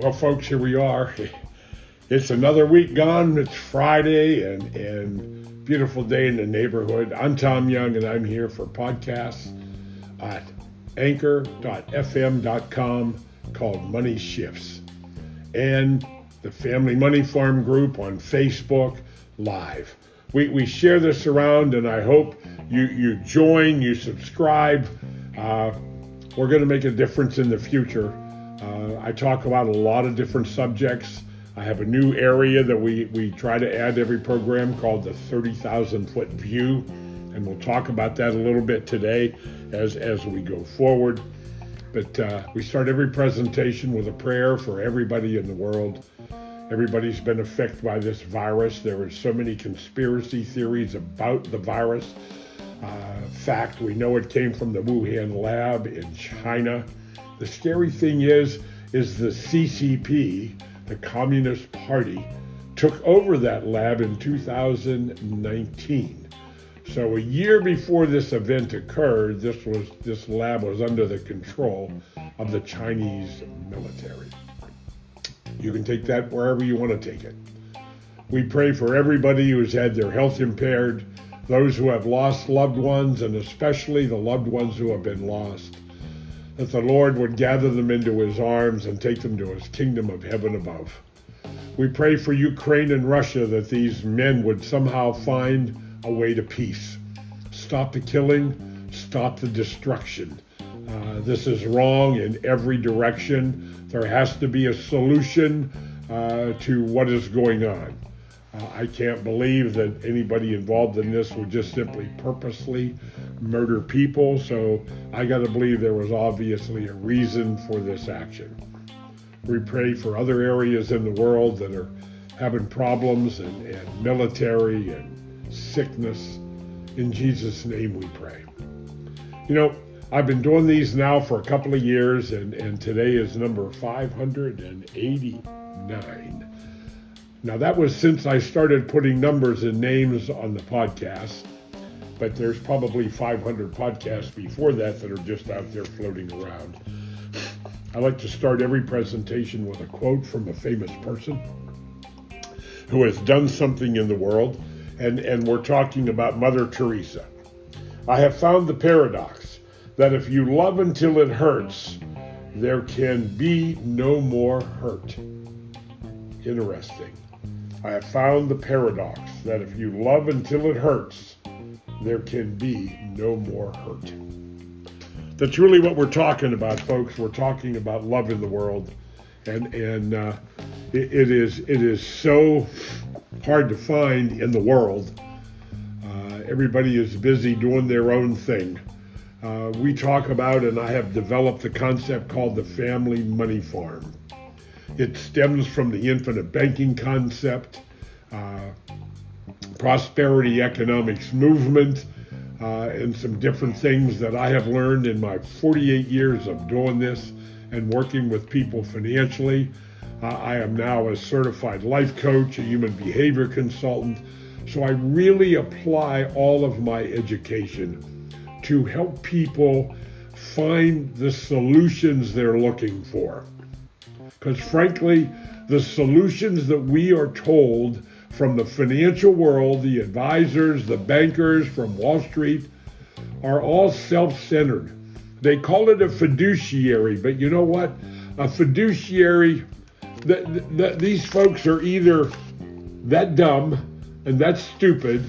Well, folks, here we are. It's another week gone. It's Friday and, and beautiful day in the neighborhood. I'm Tom Young and I'm here for podcasts at anchor.fm.com called Money Shifts and the Family Money Farm group on Facebook Live. We, we share this around and I hope you, you join, you subscribe. Uh, we're going to make a difference in the future. Uh, I talk about a lot of different subjects. I have a new area that we, we try to add every program called the 30,000 foot view. And we'll talk about that a little bit today as, as we go forward. But uh, we start every presentation with a prayer for everybody in the world. Everybody's been affected by this virus. There are so many conspiracy theories about the virus. Uh, fact, we know it came from the Wuhan lab in China. The scary thing is, is the CCP, the Communist Party, took over that lab in 2019. So a year before this event occurred, this was this lab was under the control of the Chinese military. You can take that wherever you want to take it. We pray for everybody who's had their health impaired, those who have lost loved ones, and especially the loved ones who have been lost that the Lord would gather them into his arms and take them to his kingdom of heaven above. We pray for Ukraine and Russia that these men would somehow find a way to peace. Stop the killing, stop the destruction. Uh, this is wrong in every direction. There has to be a solution uh, to what is going on. Uh, I can't believe that anybody involved in this would just simply purposely murder people. So I got to believe there was obviously a reason for this action. We pray for other areas in the world that are having problems and, and military and sickness. In Jesus' name we pray. You know, I've been doing these now for a couple of years, and, and today is number 589. Now, that was since I started putting numbers and names on the podcast, but there's probably 500 podcasts before that that are just out there floating around. I like to start every presentation with a quote from a famous person who has done something in the world, and, and we're talking about Mother Teresa. I have found the paradox that if you love until it hurts, there can be no more hurt. Interesting. I have found the paradox that if you love until it hurts, there can be no more hurt. That's really what we're talking about, folks. We're talking about love in the world, and and uh, it, it is it is so hard to find in the world. Uh, everybody is busy doing their own thing. Uh, we talk about, and I have developed a concept called the family money farm. It stems from the infinite banking concept, uh, prosperity economics movement, uh, and some different things that I have learned in my 48 years of doing this and working with people financially. Uh, I am now a certified life coach, a human behavior consultant. So I really apply all of my education to help people find the solutions they're looking for. Because frankly, the solutions that we are told from the financial world, the advisors, the bankers from Wall Street, are all self centered. They call it a fiduciary, but you know what? A fiduciary, th- th- these folks are either that dumb and that stupid,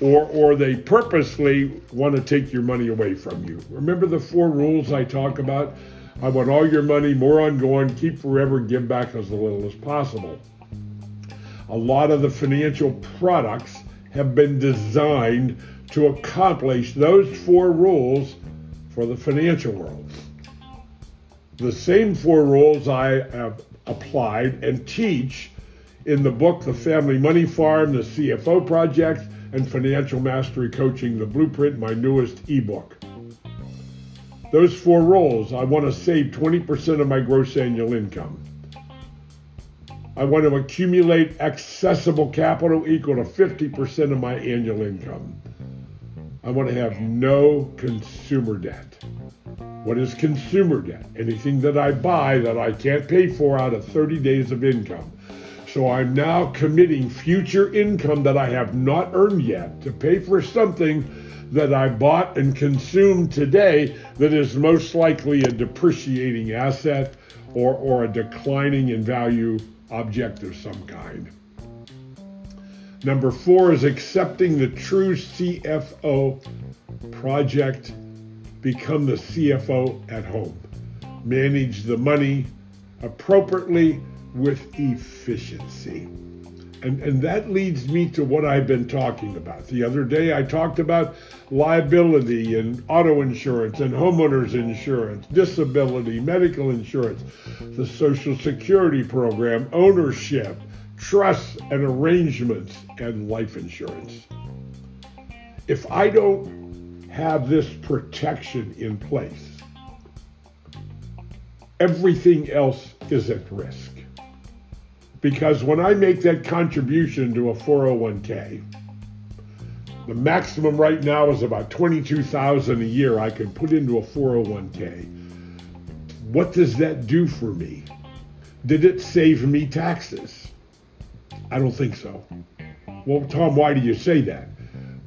or, or they purposely want to take your money away from you. Remember the four rules I talk about? I want all your money, more ongoing, keep forever, give back as little as possible. A lot of the financial products have been designed to accomplish those four rules for the financial world. The same four rules I have applied and teach in the book The Family Money Farm, the CFO Project, and Financial Mastery Coaching, the Blueprint, my newest ebook. Those four roles, I want to save 20% of my gross annual income. I want to accumulate accessible capital equal to 50% of my annual income. I want to have no consumer debt. What is consumer debt? Anything that I buy that I can't pay for out of 30 days of income. So I'm now committing future income that I have not earned yet to pay for something that I bought and consumed today that is most likely a depreciating asset or, or a declining in value object of some kind. Number four is accepting the true CFO project, become the CFO at home. Manage the money appropriately with efficiency. And, and that leads me to what I've been talking about. The other day, I talked about liability and auto insurance and homeowners insurance, disability, medical insurance, the Social Security program, ownership, trusts and arrangements, and life insurance. If I don't have this protection in place, everything else is at risk. Because when I make that contribution to a 401k, the maximum right now is about 22,000 a year I can put into a 401k. What does that do for me? Did it save me taxes? I don't think so. Well, Tom, why do you say that?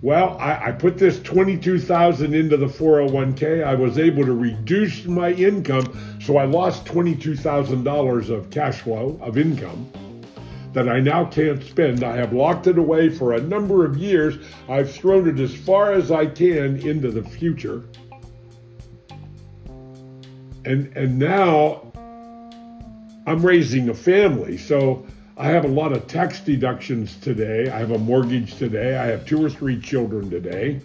Well, I, I put this 22,000 into the 401k. I was able to reduce my income, so I lost $22,000 of cash flow of income that I now can't spend. I have locked it away for a number of years. I've thrown it as far as I can into the future. And and now I'm raising a family. So I have a lot of tax deductions today. I have a mortgage today. I have two or three children today.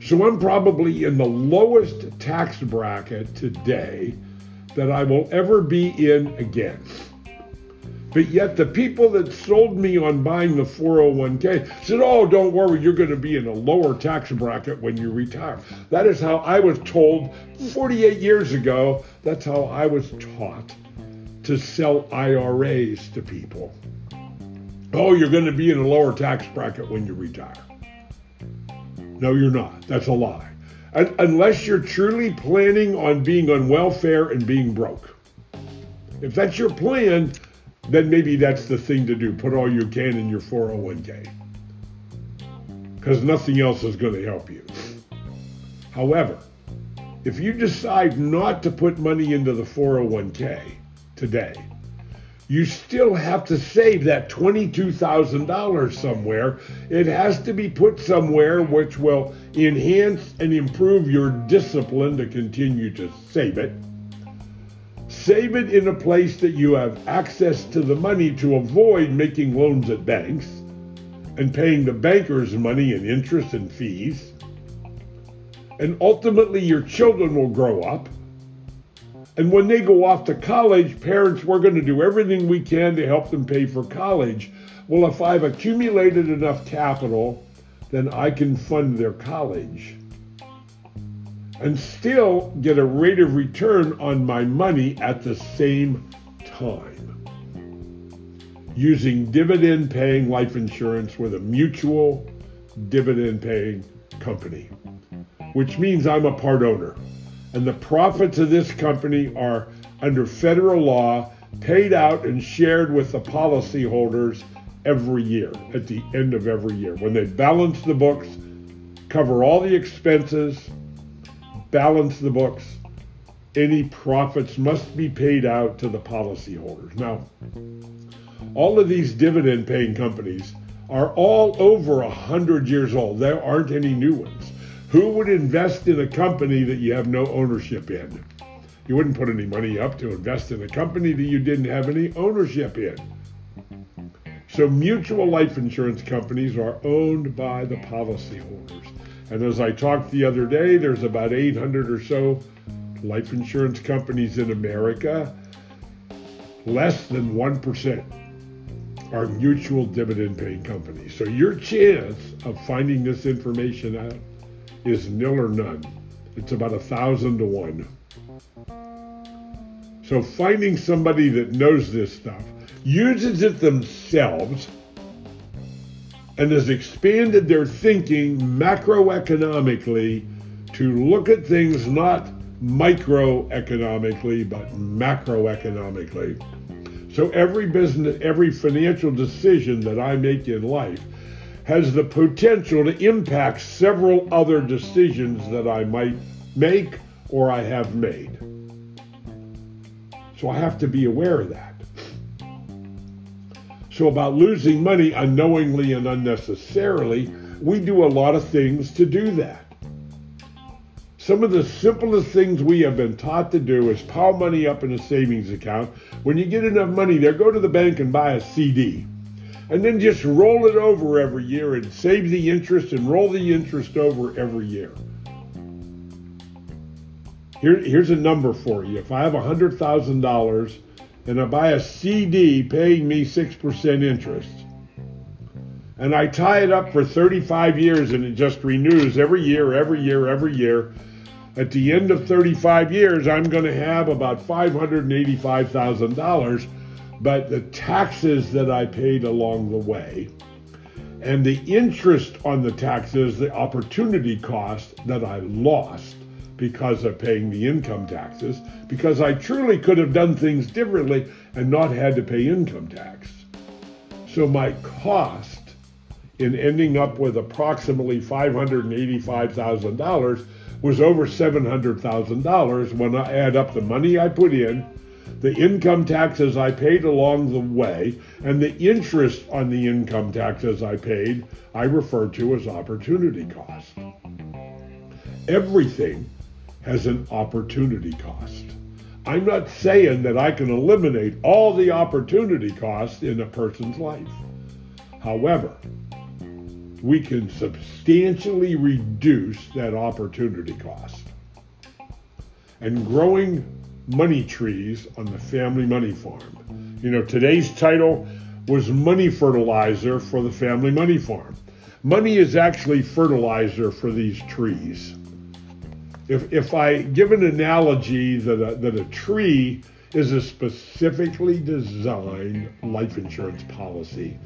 So I'm probably in the lowest tax bracket today that I will ever be in again. But yet the people that sold me on buying the 401k said, oh, don't worry, you're going to be in a lower tax bracket when you retire. That is how I was told 48 years ago. That's how I was taught to sell IRAs to people. Oh, you're going to be in a lower tax bracket when you retire. No, you're not. That's a lie. Unless you're truly planning on being on welfare and being broke. If that's your plan, then maybe that's the thing to do. Put all you can in your 401k. Because nothing else is going to help you. However, if you decide not to put money into the 401k, today. You still have to save that $22,000 somewhere. It has to be put somewhere which will enhance and improve your discipline to continue to save it. Save it in a place that you have access to the money to avoid making loans at banks and paying the bankers money and interest and fees. And ultimately, your children will grow up and when they go off to college, parents, we're going to do everything we can to help them pay for college. Well, if I've accumulated enough capital, then I can fund their college and still get a rate of return on my money at the same time using dividend paying life insurance with a mutual dividend paying company, which means I'm a part owner and the profits of this company are under federal law paid out and shared with the policyholders every year at the end of every year. When they balance the books, cover all the expenses, balance the books, any profits must be paid out to the policyholders. Now, all of these dividend paying companies are all over a 100 years old. There aren't any new ones. Who would invest in a company that you have no ownership in? You wouldn't put any money up to invest in a company that you didn't have any ownership in. So mutual life insurance companies are owned by the policyholders. And as I talked the other day, there's about 800 or so life insurance companies in America. Less than 1% are mutual dividend paying companies. So your chance of finding this information out is nil or none. It's about a thousand to one. So finding somebody that knows this stuff, uses it themselves, and has expanded their thinking macroeconomically to look at things not microeconomically, but macroeconomically. So every business, every financial decision that I make in life has the potential to impact several other decisions that I might make or I have made. So I have to be aware of that. So, about losing money unknowingly and unnecessarily, we do a lot of things to do that. Some of the simplest things we have been taught to do is pile money up in a savings account. When you get enough money there, go to the bank and buy a CD. And then just roll it over every year and save the interest and roll the interest over every year. Here, here's a number for you. If I have $100,000 and I buy a CD paying me 6% interest, and I tie it up for 35 years and it just renews every year, every year, every year, at the end of 35 years, I'm going to have about $585,000. But the taxes that I paid along the way and the interest on the taxes, the opportunity cost that I lost, because of paying the income taxes, because I truly could have done things differently and not had to pay income tax. So my cost in ending up with approximately $585,000 was over $700,000 when I add up the money I put in, the income taxes I paid along the way, and the interest on the income taxes I paid, I refer to as opportunity cost. Everything has an opportunity cost. I'm not saying that I can eliminate all the opportunity costs in a person's life. However, we can substantially reduce that opportunity cost. And growing money trees on the family money farm. You know, today's title was Money Fertilizer for the Family Money Farm. Money is actually fertilizer for these trees if, if I give an analogy that a, that a tree is a specifically designed life insurance policy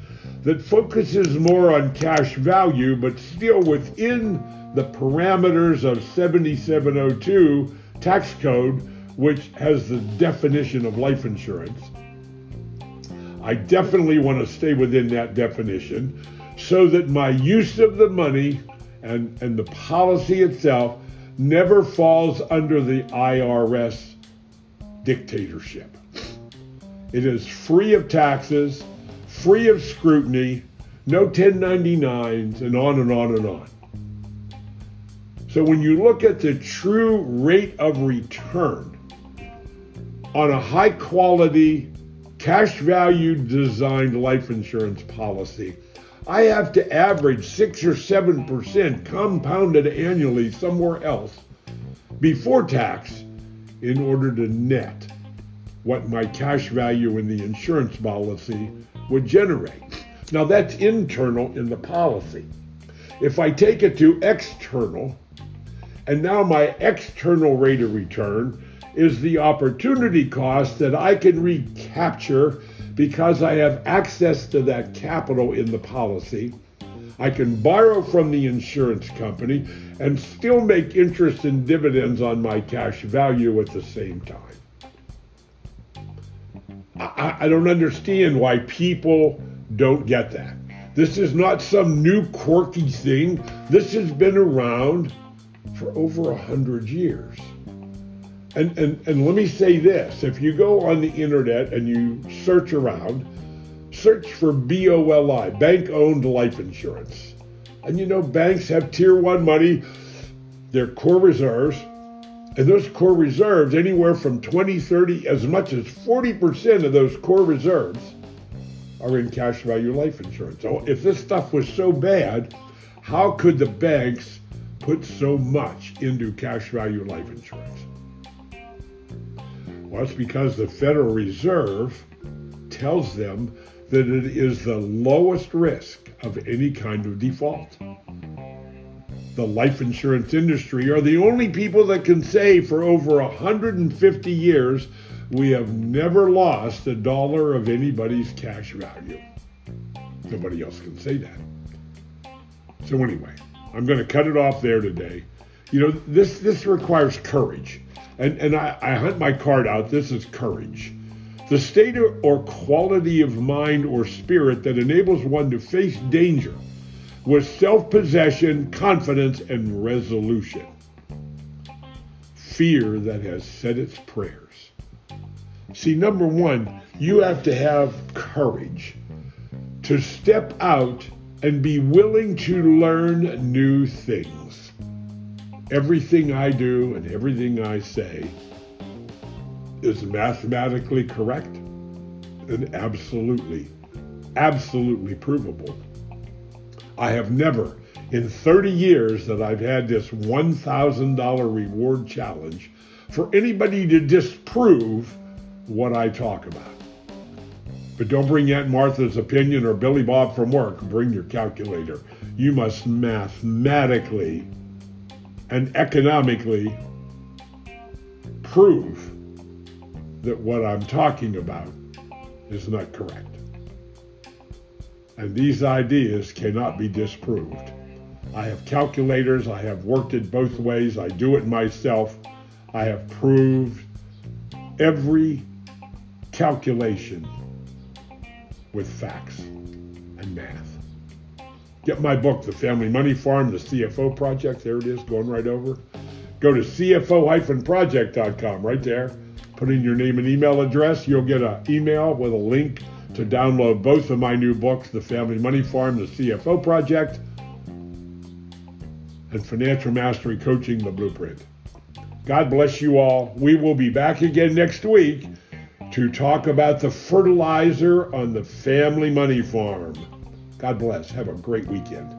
that focuses more on cash value, but still within the parameters of 7702 tax code, which has the definition of life insurance. I definitely want to stay within that definition so that my use of the money and, and the policy itself never falls under the IRS dictatorship. It is free of taxes, free of scrutiny, no 1099s, and on and on and on. So when you look at the true rate of return on a high quality, cash value designed life insurance policy, I have to average six or seven percent compounded annually somewhere else before tax in order to net what my cash value in the insurance policy would generate. Now that's internal in the policy. If I take it to external, and now my external rate of return is the opportunity cost that I can recapture because I have access to that capital in the policy. I can borrow from the insurance company and still make interest and dividends on my cash value at the same time. I, I, don't understand why people don't get that. This is not some new quirky thing. This has been around for over a hundred years. And, and, and let me say this if you go on the internet and you search around, search for BOLI, bank owned life insurance. And you know, banks have tier one money, their core reserves, and those core reserves, anywhere from 20, 30, as much as 40% of those core reserves are in cash value life insurance. So if this stuff was so bad, how could the banks put so much into cash value life insurance? Well, it's because the Federal Reserve tells them that it is the lowest risk of any kind of default. The life insurance industry are the only people that can say for over 150 years we have never lost a dollar of anybody's cash value. Nobody else can say that. So anyway, I'm going to cut it off there today. You know, this this requires courage. and, and I, I hunt my card out. This is courage. The state or quality of mind or spirit that enables one to face danger with self possession, confidence, and resolution. Fear that has said its prayers. See, number one, you have to have courage to step out and be willing to learn new things. Everything I do and everything I say is mathematically correct and absolutely, absolutely provable. I have never, in 30 years that I've had this $1,000 reward challenge, for anybody to disprove what I talk about. But don't bring Aunt Martha's opinion or Billy Bob from work. Bring your calculator. You must mathematically and economically prove that what I'm talking about is not correct. And these ideas cannot be disproved. I have calculators, I have worked it both ways, I do it myself. I have proved every calculation with facts and math. Get my book, The Family Money Farm, the CFO Project. There it is, going right over. Go to CFO-project.com right there. Put in your name and email address. You'll get an email with a link to download both of my new books, The Family Money Farm, the CFO Project, and Financial Mastery Coaching, the Blueprint. God bless you all. We will be back again next week to talk about the fertilizer on the family money farm. God bless. Have a great weekend.